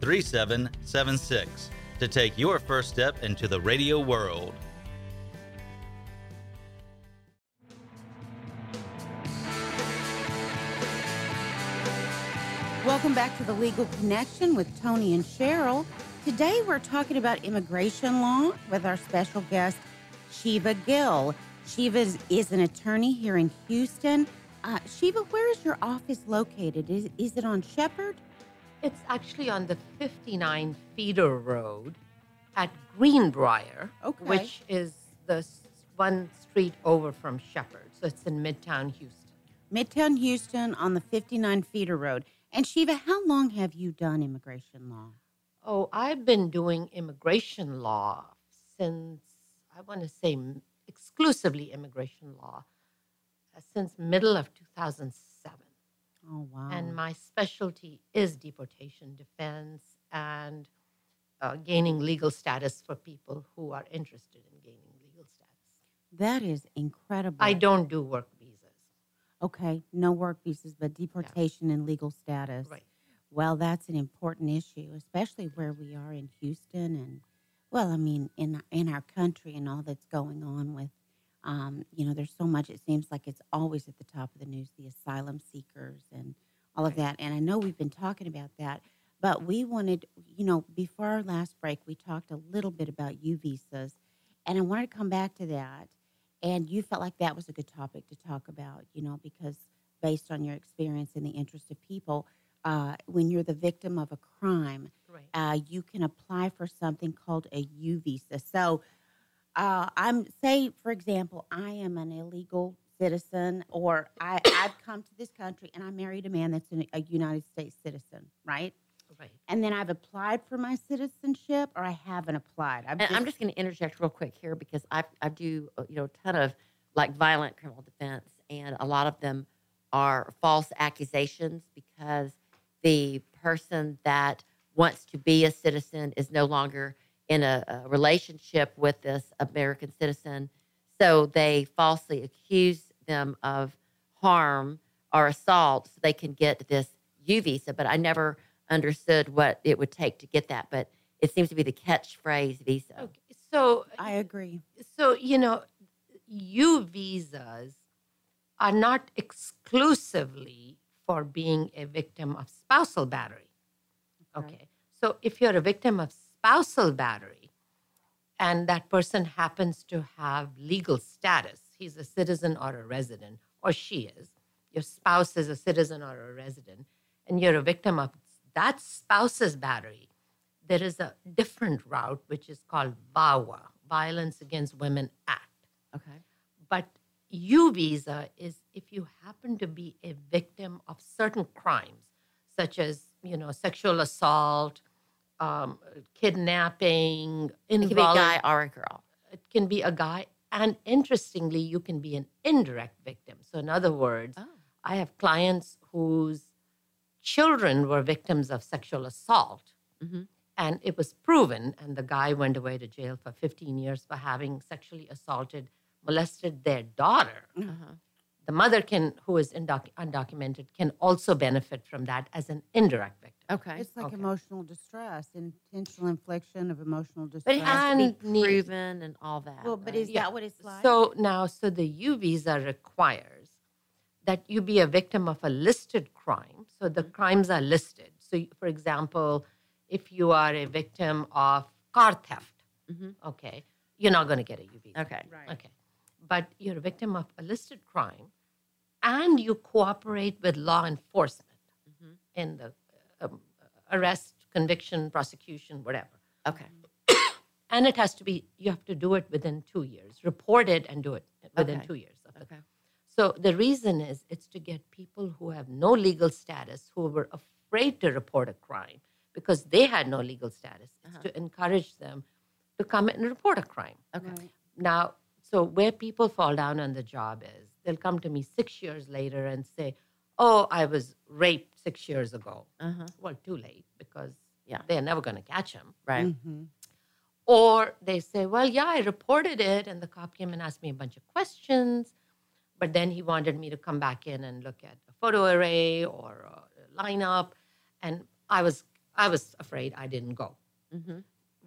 S8: 3776 to take your first step into the radio world.
S2: Welcome back to the Legal Connection with Tony and Cheryl. Today we're talking about immigration law with our special guest, Shiva Gill. Shiva is, an attorney here in Houston. Uh, Shiva, where is your office located? Is, is it on Shepherd?
S4: It's actually on the 59 feeder road at Greenbriar,
S2: Okay.
S4: which is the one street over from Shepherd. So it's in Midtown Houston.
S2: Midtown Houston on the 59 feeder road. And Shiva, how long have you done immigration law?
S4: Oh, I've been doing immigration law since, I want to say exclusively immigration law, uh, since middle of 2007.
S2: Oh, wow.
S4: And my specialty is deportation defense and uh, gaining legal status for people who are interested in gaining legal status.
S2: That is incredible.
S4: I don't do work visas.
S2: Okay, no work visas, but deportation and legal status.
S4: Right.
S2: Well, that's an important issue, especially where we are in Houston and, well, I mean, in in our country and all that's going on with, um, you know, there's so much. It seems like it's always at the top of the news, the asylum seekers and all of that. And I know we've been talking about that, but we wanted, you know, before our last break, we talked a little bit about U visas, and I wanted to come back to that. And you felt like that was a good topic to talk about, you know, because based on your experience in the interest of people, uh, when you're the victim of a crime,
S4: Right.
S2: uh, you can apply for something called a U visa. So, uh, I'm say, for example, I am an illegal citizen, or I, I've come to this country and I married a man that's an, a United States citizen, right?
S4: Right.
S2: And then I've applied for my citizenship, or I haven't applied.
S3: I'm just going to interject real quick here because I I do uh, you know a ton of like violent criminal defense, and a lot of them are false accusations because the person that wants to be a citizen is no longer in a, a relationship with this American citizen, so they falsely accuse them of harm or assault, so they can get this U visa. But I never understood what it would take to get that, but it seems to be the catchphrase visa.
S4: Okay. So
S2: I agree.
S4: so you know, U visas are not exclusively for being a victim of spousal battery. Okay. So if you're a victim of spousal battery and that person happens to have legal status, he's a citizen or a resident, or she is, your spouse is a citizen or a resident, and you're a victim of that spouse's battery, there is a different route which is called VAWA, Violence Against Women Act.
S3: Okay.
S4: But U visa is if you happen to be a victim of certain crimes, such as you know sexual assault, um, kidnapping,
S3: It could be a guy or a girl.
S4: It can be a guy, and interestingly, you can be an indirect victim. So, in other words,
S3: Oh.
S4: I have clients whose children were victims of sexual assault,
S3: Mhm.
S4: and it was proven, and the guy went away to jail for 15 years for having sexually assaulted, molested their daughter.
S3: Uh-huh.
S4: The mother can, who is indoc- undocumented, can also benefit from that as an indirect victim.
S3: Okay.
S2: It's like
S4: Okay.
S2: emotional distress, intentional infliction of emotional distress
S3: But
S2: distress.
S3: it has to
S4: And
S3: be
S4: need-
S3: proven and all that.
S2: well, but
S3: right?
S2: is that what it's like?
S4: So now, so the U visa requires that you be a victim of a listed crime. So the crimes are listed. So, you- for example, if you are a victim of car theft,
S3: Mhm.
S4: okay, you're not going to get a U visa.
S3: Okay.
S2: Right.
S4: Okay. But you're a victim of a listed crime and you cooperate with law enforcement
S3: Mhm.
S4: in the um, arrest, conviction, prosecution, whatever
S3: Okay.
S4: and it has to be you have to do it within two years report it and do it within
S3: Okay.
S4: two years of it.
S3: Okay.
S4: so the reason is it's to get people who have no legal status who were afraid to report a crime because they had no legal status it's
S3: Uh-huh.
S4: to encourage them to come and report a crime
S3: Okay.
S2: Right.
S4: now so where people fall down on the job is they'll come to me six years later and say oh i was raped six years ago
S3: Uh-huh.
S4: well too late because
S3: Yeah.
S4: they're never going to catch him
S3: Right.
S2: Mhm.
S4: or they say, well, yeah, I reported it, and the cop came and asked me a bunch of questions, but then he wanted me to come back in and look at a photo array or a lineup, and I was I was afraid I didn't go.
S3: hmm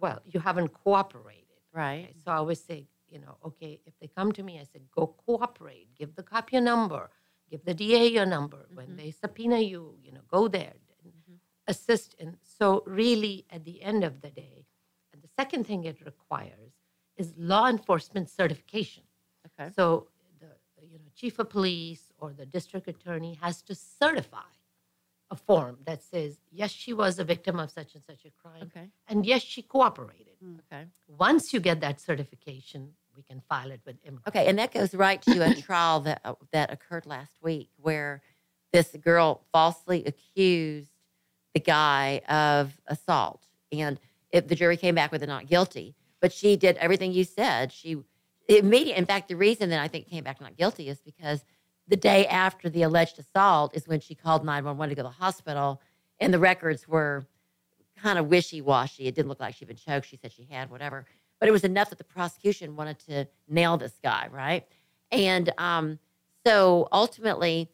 S4: Well, you haven't cooperated.
S3: Right.
S4: Okay, So I always say, you know, okay, if they come to me, I said, go cooperate, give the cop your number, give the DA your number. When
S3: Mhm.
S4: they subpoena you, you know, go there, and
S3: Mhm.
S4: assist. And so, really, at the end of the day, and the second thing it requires is law enforcement certification.
S3: Okay.
S4: So the you know chief of police or the district attorney has to certify a form that says yes, she was a victim of such and such a crime,
S3: Okay.
S4: and yes, she cooperated.
S3: Okay.
S4: Once you get that certification, we can file it with immigration.
S3: Okay, and that goes right to a trial that uh, that occurred last week, where this girl falsely accused the guy of assault, and if the jury came back with a not guilty, but she did everything you said. She immediate. In fact, the reason that I think came back not guilty is because the day after the alleged assault is when she called nine one one to go to the hospital, and the records were kind of wishy washy. It didn't look like she'd been choked. She said she had whatever. But it was enough that the prosecution wanted to nail this guy, right? And um, so ultimately,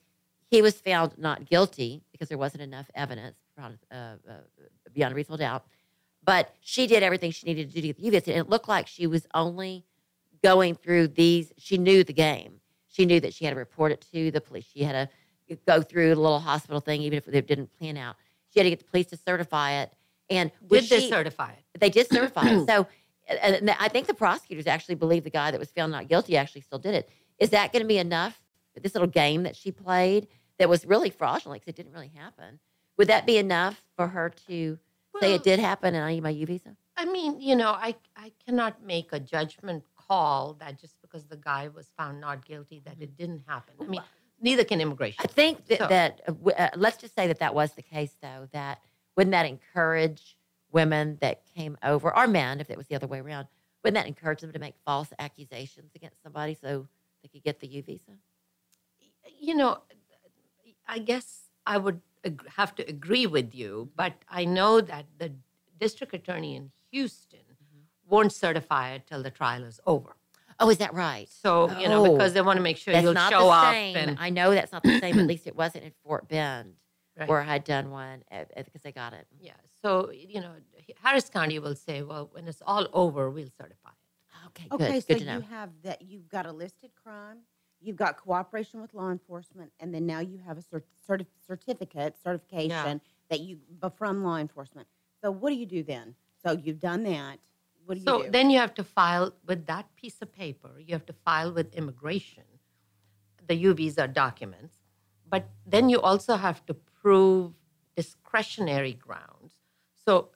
S3: he was found not guilty because there wasn't enough evidence beyond, uh, uh, beyond a reasonable doubt. But she did everything she needed to do to get the U visa, and it looked like she was only going through these. She knew the game. She knew that she had to report it to the police. She had to go through the little hospital thing, even if it didn't plan out. She had to get the police to certify it. And
S4: Did they certify it?
S3: they did certify it. So, and I think the prosecutors actually believe the guy that was found not guilty actually still did it. Is that going to be enough? This little game that she played that was really fraudulent because it didn't really happen. Would that be enough for her to say it did happen and I need my U visa?
S4: I mean, you know, I I cannot make a judgment call that just because the guy was found not guilty that it didn't happen. I mean, neither can immigration.
S3: I think that,
S4: So-
S3: that uh, w- uh, let's just say that that was the case, though. That wouldn't that encourage women that came over, or men, if it was the other way around, wouldn't that encourage them to make false accusations against somebody so they could get the U visa?
S4: you know, I guess I would have to agree with you, but I know that the district attorney in Houston mm-hmm. won't certify it till the trial is over.
S3: Oh, is that right?
S4: So you know, because they want to make sure
S3: That's
S4: you'll
S3: not
S4: show
S3: the
S4: up
S3: same.
S4: and
S3: I know that's not the same. At least it wasn't in Fort Bend
S4: Right.
S3: where I had done one because they got it.
S4: yeah. So you know, Harris County will say, well, when it's all over, we'll certify it.
S3: Okay, good.
S2: Okay,
S3: good
S2: so
S3: to know.
S2: you have that you've got a listed crime, you've got cooperation with law enforcement, and then now you have a cert- certi- certificate, certification that you but from law enforcement. So what do you do then? So you've done that. What do you
S4: So
S2: do?
S4: then you have to file with that piece of paper. You have to file with immigration, the U visa documents, but then you also have to prove discretionary grounds. So,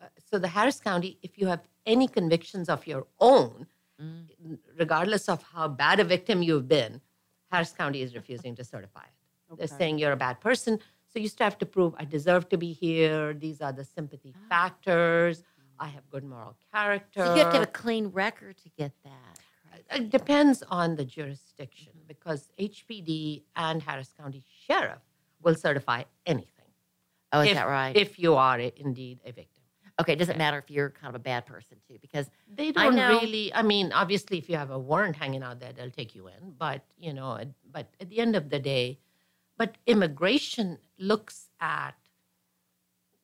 S4: uh, so the Harris County, if you have any convictions of your own,
S3: Mm.
S4: regardless of how bad a victim you've been, Harris County is refusing to certify it. They're saying you're a bad person. So you still have to prove I deserve to be here. These are the sympathy ah. factors. Mm. I have good moral character.
S3: So you have to have a clean record to get that.
S4: Uh, uh, it depends on the jurisdiction mm-hmm. because HPD and Harris County Sheriff will certify anything.
S3: Oh, is
S4: if,
S3: that right?
S4: If you are indeed a victim.
S3: okay, it doesn't
S4: okay.
S3: matter if you're kind of a bad person too, because
S4: They don't
S3: know-
S4: really, I mean, obviously, if you have a warrant hanging out there, they'll take you in. But, you know, but at the end of the day, but immigration looks at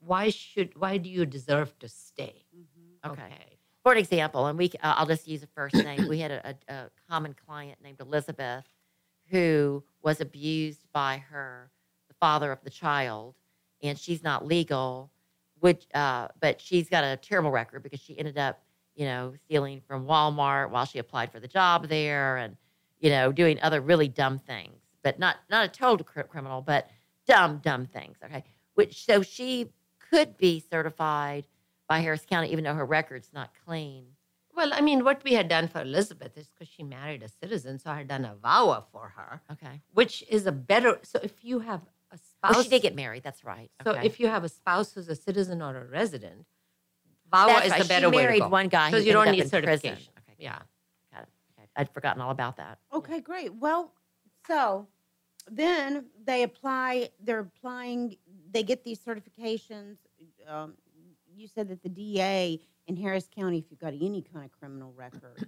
S4: why should, why do you deserve to stay?
S3: Okay. For an example, and we uh, I'll just use a first name. We had a, a, a common client named Elizabeth who was abused by her, the father of the child, and she's not legal, which, uh, but she's got a terrible record because she ended up, you know, stealing from Walmart while she applied for the job there, and you know, doing other really dumb things, but not not a total cr- criminal, but dumb, dumb things. Okay, which so she could be certified by Harris County, even though her record's not clean.
S4: Well, I mean, what we had done for Elizabeth is because she married a citizen, so I had done a VAWA for her,
S3: Okay.
S4: which is a better. So if you have spouse,
S3: Oh, she did get married. That's right.
S4: So
S3: okay.
S4: if you have a spouse who's a citizen or a resident, VAWA
S3: That's
S4: is
S3: right.
S4: the better
S3: she
S4: way
S3: married
S4: to go.
S3: one guy
S4: because you don't need
S3: up in prison.
S4: certification.
S3: Okay,
S4: Yeah.
S3: got it. Okay. I'd forgotten all about that.
S2: Okay, great. Well, so then they apply, they're applying, they get these certifications. Um, you said that the DA in Harris County, if you've got any kind of criminal record,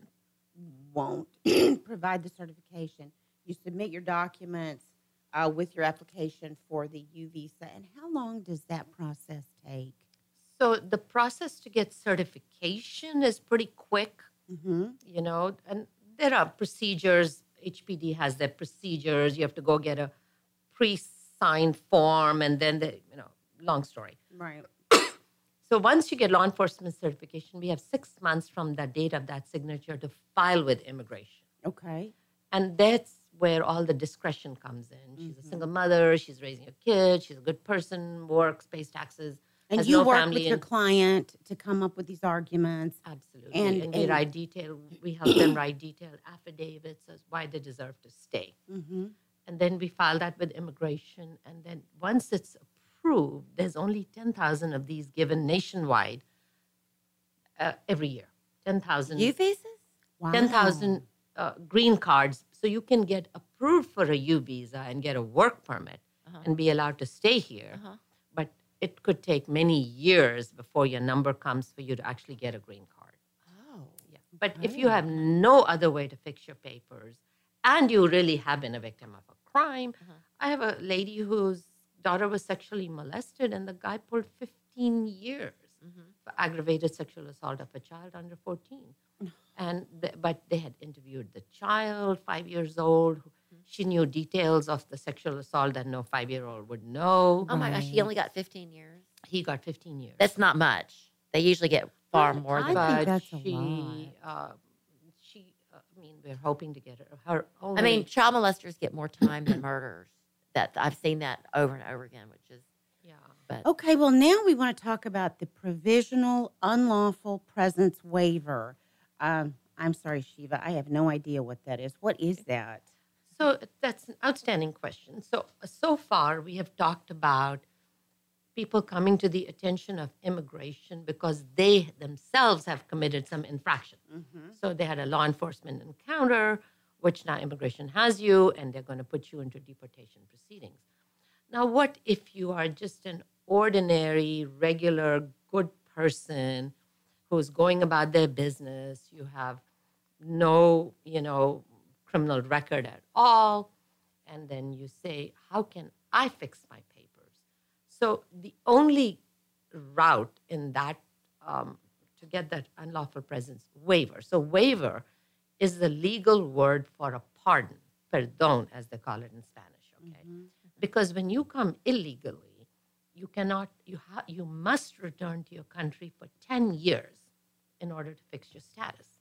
S2: won't provide the certification. You submit your documents uh, with your application for the U visa. And how long does that process take?
S4: So the process to get certification is pretty quick,
S2: Mm-hmm.
S4: you know, and there are procedures. HPD has their procedures. You have to go get a pre-signed form, and then the, you know, long story.
S2: Right.
S4: So once you get law enforcement certification, we have six months from the date of that signature to file with immigration.
S2: Okay.
S4: And that's where all the discretion comes in. She's a single mother, she's raising a kid, she's a good person, works, pays taxes.
S2: And
S4: has
S2: you
S4: no
S2: work
S4: family
S2: with your client to come up with these arguments.
S4: Absolutely.
S2: And-
S4: And, we
S2: and-
S4: write detail, we help them write detailed affidavits as why they deserve to stay.
S2: Mm-hmm.
S4: And then we file that with immigration. And then once it's approved, there's only 10,000 of these given nationwide uh, every year. 10,000.
S3: U visas?
S2: Wow.
S4: 10,000 uh, green cards. So you can get approved for a U visa and get a work permit
S3: Uh-huh.
S4: and be allowed to stay here.
S3: Uh-huh.
S4: But it could take many years before your number comes for you to actually get a green card.
S3: Oh. yeah.
S4: But if you have no other way to fix your papers and you really have been a victim of a crime, I have a lady whose daughter was sexually molested and the guy pulled 15 years for aggravated sexual assault of a child under 14. And the, but they had interviewed the child, five years old. She knew details of the sexual assault that no five-year-old would know.
S3: Oh my gosh, he only got 15 years.
S4: He got 15 years.
S3: That's not much. They usually get far more
S2: I
S3: than
S2: think
S4: but
S2: that's a
S4: she, uh, she, uh, I mean, we're hoping to get her. her only,
S3: I mean, child molesters get more time than murders. That I've seen that over and over again, which is
S4: yeah.
S3: but
S2: Okay, well, now we want to talk about the provisional unlawful presence waiver. Um, I'm sorry, Shiva, I have no idea what that is. What is that?
S4: So that's an outstanding question. So so far we have talked about people coming to the attention of immigration because they themselves have committed some infraction. So they had a law enforcement encounter, which now immigration has you, and they're going to put you into deportation proceedings. Now, what if you are just an ordinary, regular, good person who's going about their business? You have no, you know, criminal record at all. And then you say, How can I fix my papers? So the only route in that um, to get that unlawful presence waiver. So waiver is the legal word for a pardon, perdón, as they call it in Spanish. Okay, because when you come illegally, you cannot, you ha- you must return to your country for ten years in order to fix your status.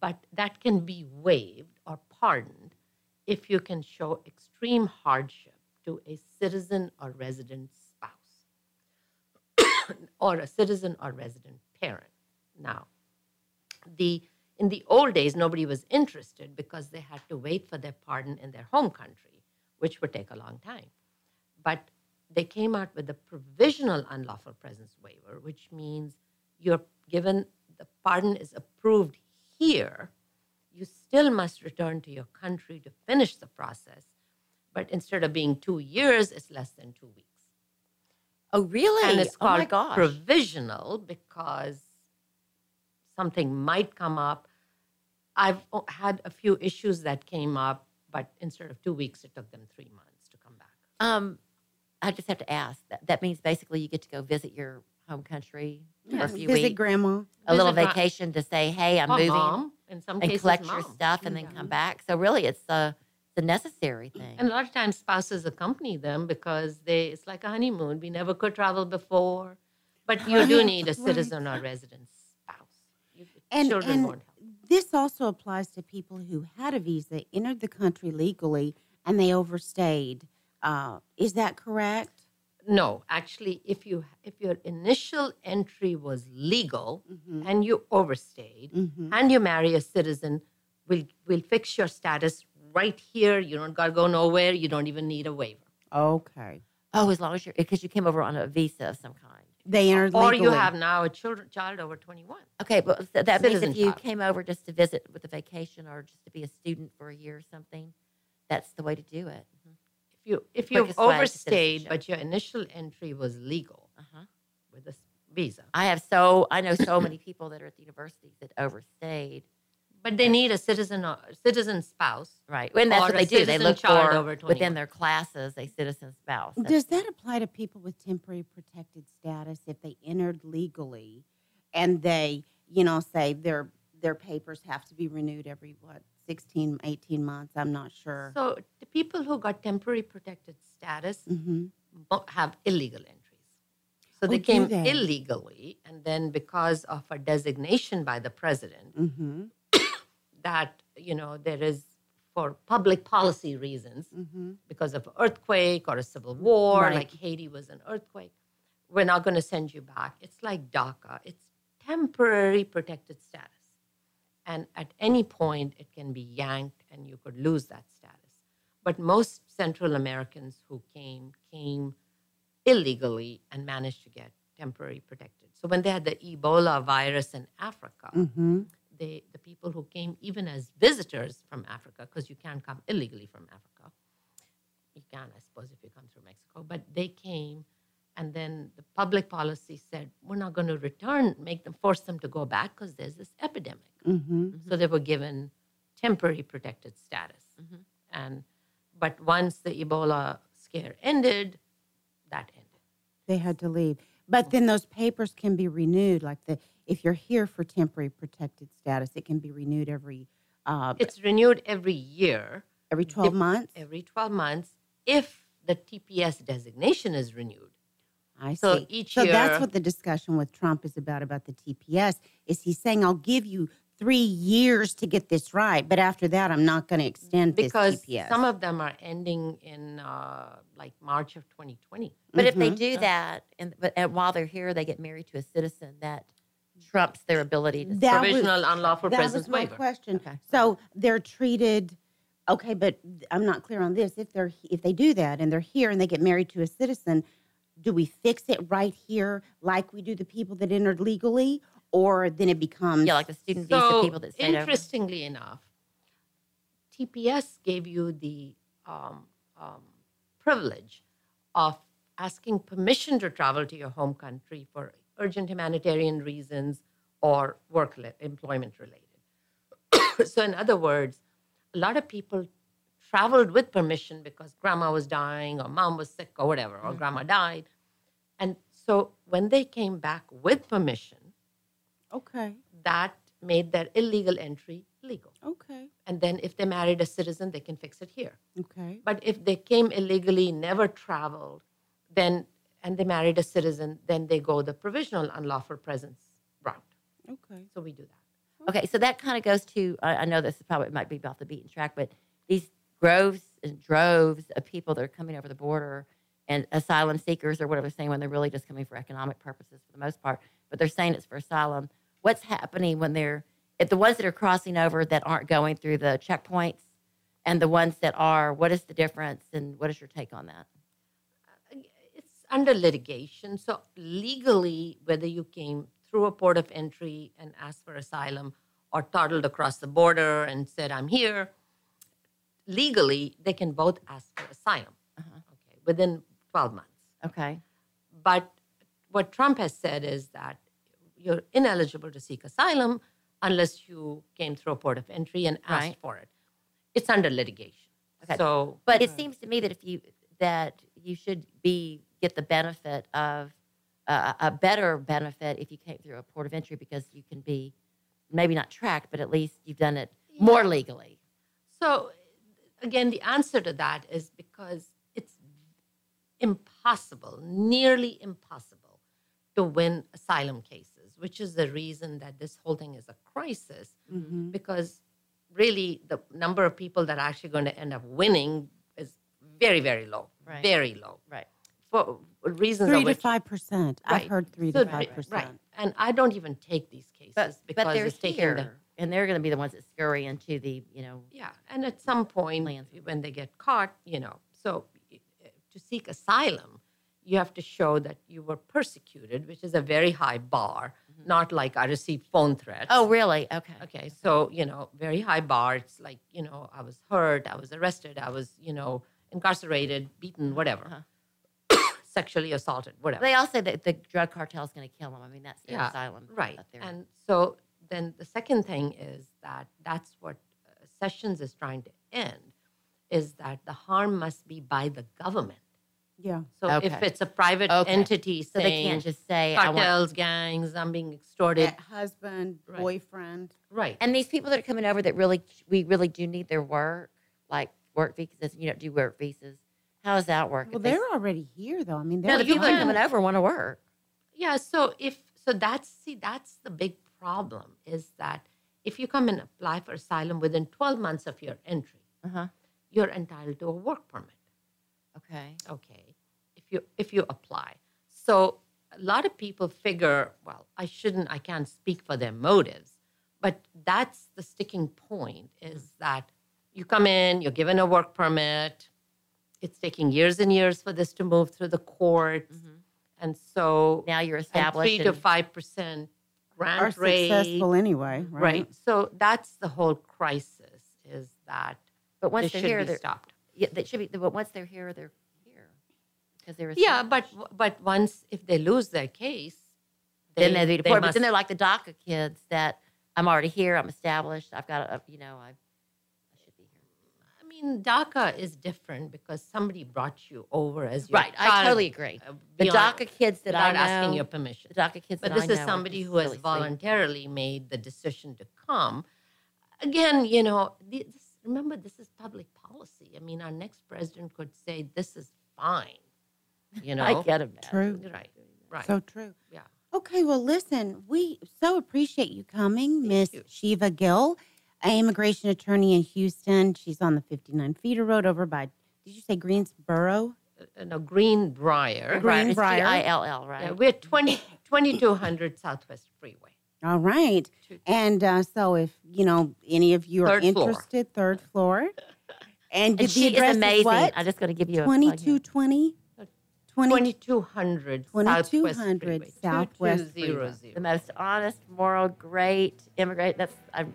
S4: But that can be waived or pardoned if you can show extreme hardship to a citizen or resident spouse or a citizen or resident parent. Now, the in the old days, nobody was interested because they had to wait for their pardon in their home country, which would take a long time. But they came out with the provisional unlawful presence waiver, which means you're given the pardon is approved here, you still must return to your country to finish the process. But instead of being two years, it's less than two weeks.
S3: oh really?
S4: And it's
S3: oh
S4: called
S3: gosh.
S4: provisional because something might come up. I've had a few issues that came up, but instead of two weeks, it took them three months to come back.
S3: um, I just have to ask. That that means basically you get to go visit your home country for a few
S2: Visit
S3: weeks,
S2: grandma.
S3: a little
S4: Visit my-
S3: vacation to say, "Hey, I'm
S4: Or
S3: moving,"
S4: mom, in some
S3: and
S4: cases,
S3: collect your
S4: mom.
S3: stuff, and then come back. So really, it's a it's a necessary thing.
S4: And a lot of times spouses accompany them because they it's like a honeymoon. We never could travel before. But you do need a
S2: right.
S4: citizen or resident spouse. You,
S2: And,
S4: children
S2: and
S4: won't help.
S2: this also applies to people who had a visa, entered the country legally, and they overstayed. Uh, is that correct?
S4: No, actually, if you if your initial entry was legal
S2: Mhm.
S4: and you overstayed
S2: Mhm.
S4: and you marry a citizen, we'll we'll fix your status right here. You don't gotta go nowhere. You don't even need a waiver.
S2: Okay.
S3: oh, as long as you're because you came over on a visa of some kind.
S2: They entered
S4: Or
S2: legally.
S4: you have now a children, child over 21.
S3: Okay, but so that means if you
S4: child.
S3: came over just to visit with a vacation or just to be a student for a year or something, that's the way to do it.
S4: If you if you've
S3: Quickest way to
S4: overstayed,
S3: citizenship.
S4: but your initial entry was legal
S3: Uh-huh.
S4: with a s- visa,
S3: I have so I know so many people that are at the universities that overstayed.
S4: but they need a citizen or citizen spouse.
S3: Right, and that's
S4: Or
S3: what
S4: a
S3: they do. They
S4: citizen
S3: look
S4: child
S3: for
S4: over 21.
S3: within their classes a citizen spouse. That's-
S2: Does that apply to people with temporary protected status if they entered legally and they, you know, say their their papers have to be renewed every what 16 18 months, I'm not sure.
S4: So the people who got temporary protected status
S2: Mhm.
S4: have illegal entries. So
S2: Oh,
S4: they
S2: do
S4: came
S2: they?
S4: illegally, and then because of a designation by the president
S2: Mhm.
S4: that you know there is for public policy reasons
S2: Mhm.
S4: because of earthquake or a civil war,
S2: Right.
S4: like Haiti was an earthquake, we're not going to send you back. It's like DACA. It's temporary protected status. And at any point, it can be yanked and you could lose that status. But most Central Americans who came, came illegally and managed to get temporary protected. So when they had the Ebola virus in Africa,
S2: Mhm.
S4: they, the people who came even as visitors from Africa, because you can't come illegally from Africa. You can, I suppose, if you come through Mexico, but they came And then the public policy said, we're not going to return, make them force them to go back because there's this epidemic.
S2: Mm-hmm.
S4: So they were given temporary protected status.
S3: Mhm.
S4: And but once the Ebola scare ended, that ended.
S2: They had to leave. But then those papers can be renewed. Like the if you're here for temporary protected status, it can be renewed every uh,
S4: It's renewed every year,
S2: every 12 months.
S4: every 12 months, if the TPS designation is renewed.
S2: I
S4: So
S2: see.
S4: each
S2: so that's what the discussion with Trump is about about the TPS. Is he's saying I'll give you three years to get this right, but after that I'm not going to extend
S4: Because
S2: this TPS.
S4: some of them are ending in uh, like March of 2020.
S3: But if they
S2: Mhm.
S3: do that, and but and while they're here, they get married to a citizen that trumps their ability to.
S2: That was-
S4: Provisional unlawful
S2: that
S4: presence
S2: was my
S4: waiver.
S2: question.
S3: Okay.
S2: So they're treated okay, but I'm not clear on this. If they're if they do that and they're here and they get married to a citizen, do we fix it right here like we do the people that entered legally, or then it becomes
S3: yeah, like the student visa
S4: So
S3: people that stayed over.
S4: interestingly enough, TPS gave you the um, um, privilege of asking permission to travel to your home country for urgent humanitarian reasons or work le- employment related. so, in other words, a lot of people traveled with permission because grandma was dying or mom was sick or whatever, or grandma mm-hmm. died. And so, when they came back with permission,
S2: okay,
S4: that made their illegal entry legal.
S2: okay,
S4: And then if they married a citizen, they can fix it here.
S2: okay,
S4: But if they came illegally, never traveled, then and they married a citizen, then they go the provisional unlawful presence route.
S2: okay.
S4: So we do that.
S3: Okay, so that kind of goes to I, I know this is probably might be off the beaten track, but these groves and droves of people that are coming over the border and asylum seekers or whatever they're saying when they're really just coming for economic purposes for the most part, but they're saying it's for asylum. What's happening when they're if the ones that are crossing over that aren't going through the checkpoints and the ones that are, what is the difference and what is your take on that?
S4: It's under litigation. So legally, whether you came through a port of entry and asked for asylum or toddled across the border and said, I'm here, legally, they can both ask for asylum
S3: Uh-huh.
S4: okay, within 12 months.
S3: Okay.
S4: But what Trump has said is that you're ineligible to seek asylum unless you came through a port of entry and asked
S3: Right.
S4: for it. It's under litigation.
S3: Okay.
S4: So,
S3: But it seems to me that if you that you should be get the benefit of uh, a better benefit if you came through a port of entry because you can be maybe not tracked, but at least you've done it more legally.
S4: so again, the answer to that is because it's impossible, nearly impossible, to win asylum cases, which is the reason that this whole thing is a crisis.
S2: Mm-hmm.
S4: because really the number of people that are actually going to end up winning is very, very low.
S3: Right.
S4: Very low.
S3: Right.
S4: For reasons
S2: Three
S4: of
S2: to five percent. I've heard three
S4: So,
S2: to five percent.
S4: Right. And I don't even take these cases
S3: But
S4: because
S3: but they're
S4: it's taking the
S3: and they're going to be the ones that scurry into the you know
S4: yeah. And at some point
S3: Lands.
S4: when they get caught, you know, so uh, to seek asylum, you have to show that you were persecuted, which is a very high bar. Not like I received phone threats.
S3: oh really okay
S4: Okay, so you know, very high bar. It's like you know, I was hurt, I was arrested, I was you know incarcerated, beaten, whatever,
S3: Uh-huh.
S4: sexually assaulted, whatever.
S3: They all say that the drug cartel is going to kill them. I mean, that's their
S4: Yeah,
S3: asylum.
S4: right.
S3: there.
S4: And so then the second thing is that that's what uh, Sessions is trying to end, is that the harm must be by the government.
S2: Yeah.
S4: So if it's a private
S3: Okay.
S4: entity
S3: so they can't just say I want.
S4: cartels, gangs, I'm being extorted,
S2: That husband,
S4: Right.
S2: boyfriend.
S4: right?
S3: And these people that are coming over that really, we really do need their work, like work visas. You don't do work visas. How does that work?
S2: Well,
S3: If they-
S2: they're already here, though. I mean,
S3: no,
S2: they're
S3: the people that are coming over want to work.
S4: Yeah, so if so that's see that's the big problem is that if you come and apply for asylum within 12 months of your entry,
S3: Uh huh.
S4: you're entitled to a work permit.
S3: Okay.
S4: Okay. If you if you apply. So a lot of people figure, well, I shouldn't I can't speak for their motives, but that's the sticking point is that you come in, you're given a work permit. It's taking years and years for this to move through the courts. And so
S3: Now you're established.
S4: three to five percent grant
S2: are
S4: rate.
S2: successful anyway, right?
S4: right? So that's the whole crisis is that
S3: but once they're here,
S4: be
S3: they're
S4: stopped.
S3: yeah, they should be. But once they're here, they're here. because they're.
S4: Yeah, but but once if they lose their case,
S3: then they'd be deported. But
S4: must-
S3: then they're like the DACA kids that I'm already here, I'm established, I've got a, you know, I, I should be here.
S4: I mean, DACA is different because somebody brought you over as your
S3: Right, I totally agree.
S4: uh,
S3: The DACA kids that I
S4: without asking your permission.
S3: The DACA kids
S4: But
S3: that
S4: this
S3: I
S4: is
S3: know
S4: somebody who has
S3: really sweet.
S4: voluntarily made the decision to come. Again, you know, this, remember this is public policy. I mean, our next president could say this is fine. You know,
S3: I get it.
S2: True.
S4: right, right,
S2: So true.
S4: yeah.
S2: Okay, well, listen, we so appreciate you coming, Miss. Shiva Gill, an immigration attorney in Houston. She's on the 59 feeder road over by, did you say Greensboro?
S4: Uh, no, Greenbriar.
S2: Green-
S3: Right, it's
S2: Greenbriar.
S3: G-I-L-L, right?
S4: Yeah, we're 20, 2200 Southwest Freeway.
S2: All right. And uh, so if, you know, any of you are
S4: Third floor.
S2: interested, third floor. And,
S3: and she is amazing.
S2: what?
S3: I'm just going to give you a
S2: 2220? 20,
S4: 2200 Southwest Freeway.
S2: Southwest
S4: 2200.
S3: the most honest, moral, great immigrant. That's I'm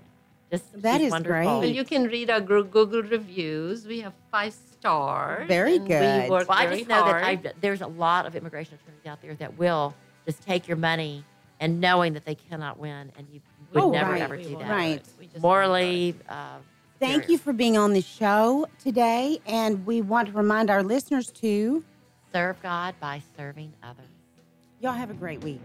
S3: just
S2: That
S3: she's
S2: is
S3: wonderful.
S2: great.
S4: Well, you can read our Google reviews. We have five stars.
S2: Very good.
S4: We work
S3: Well, I
S4: very
S3: just know
S4: hard.
S3: that I, there's a lot of immigration attorneys out there that will just take your money and knowing that they cannot win, and you would
S2: Oh,
S3: never
S2: right.
S3: ever
S4: We
S3: do
S4: won't
S3: that.
S2: Right.
S4: We just won't do it.
S3: Morally, uh,
S2: Thank you for being on the show today. And we want to remind our listeners to
S3: serve God by serving others.
S2: y'all have a great week.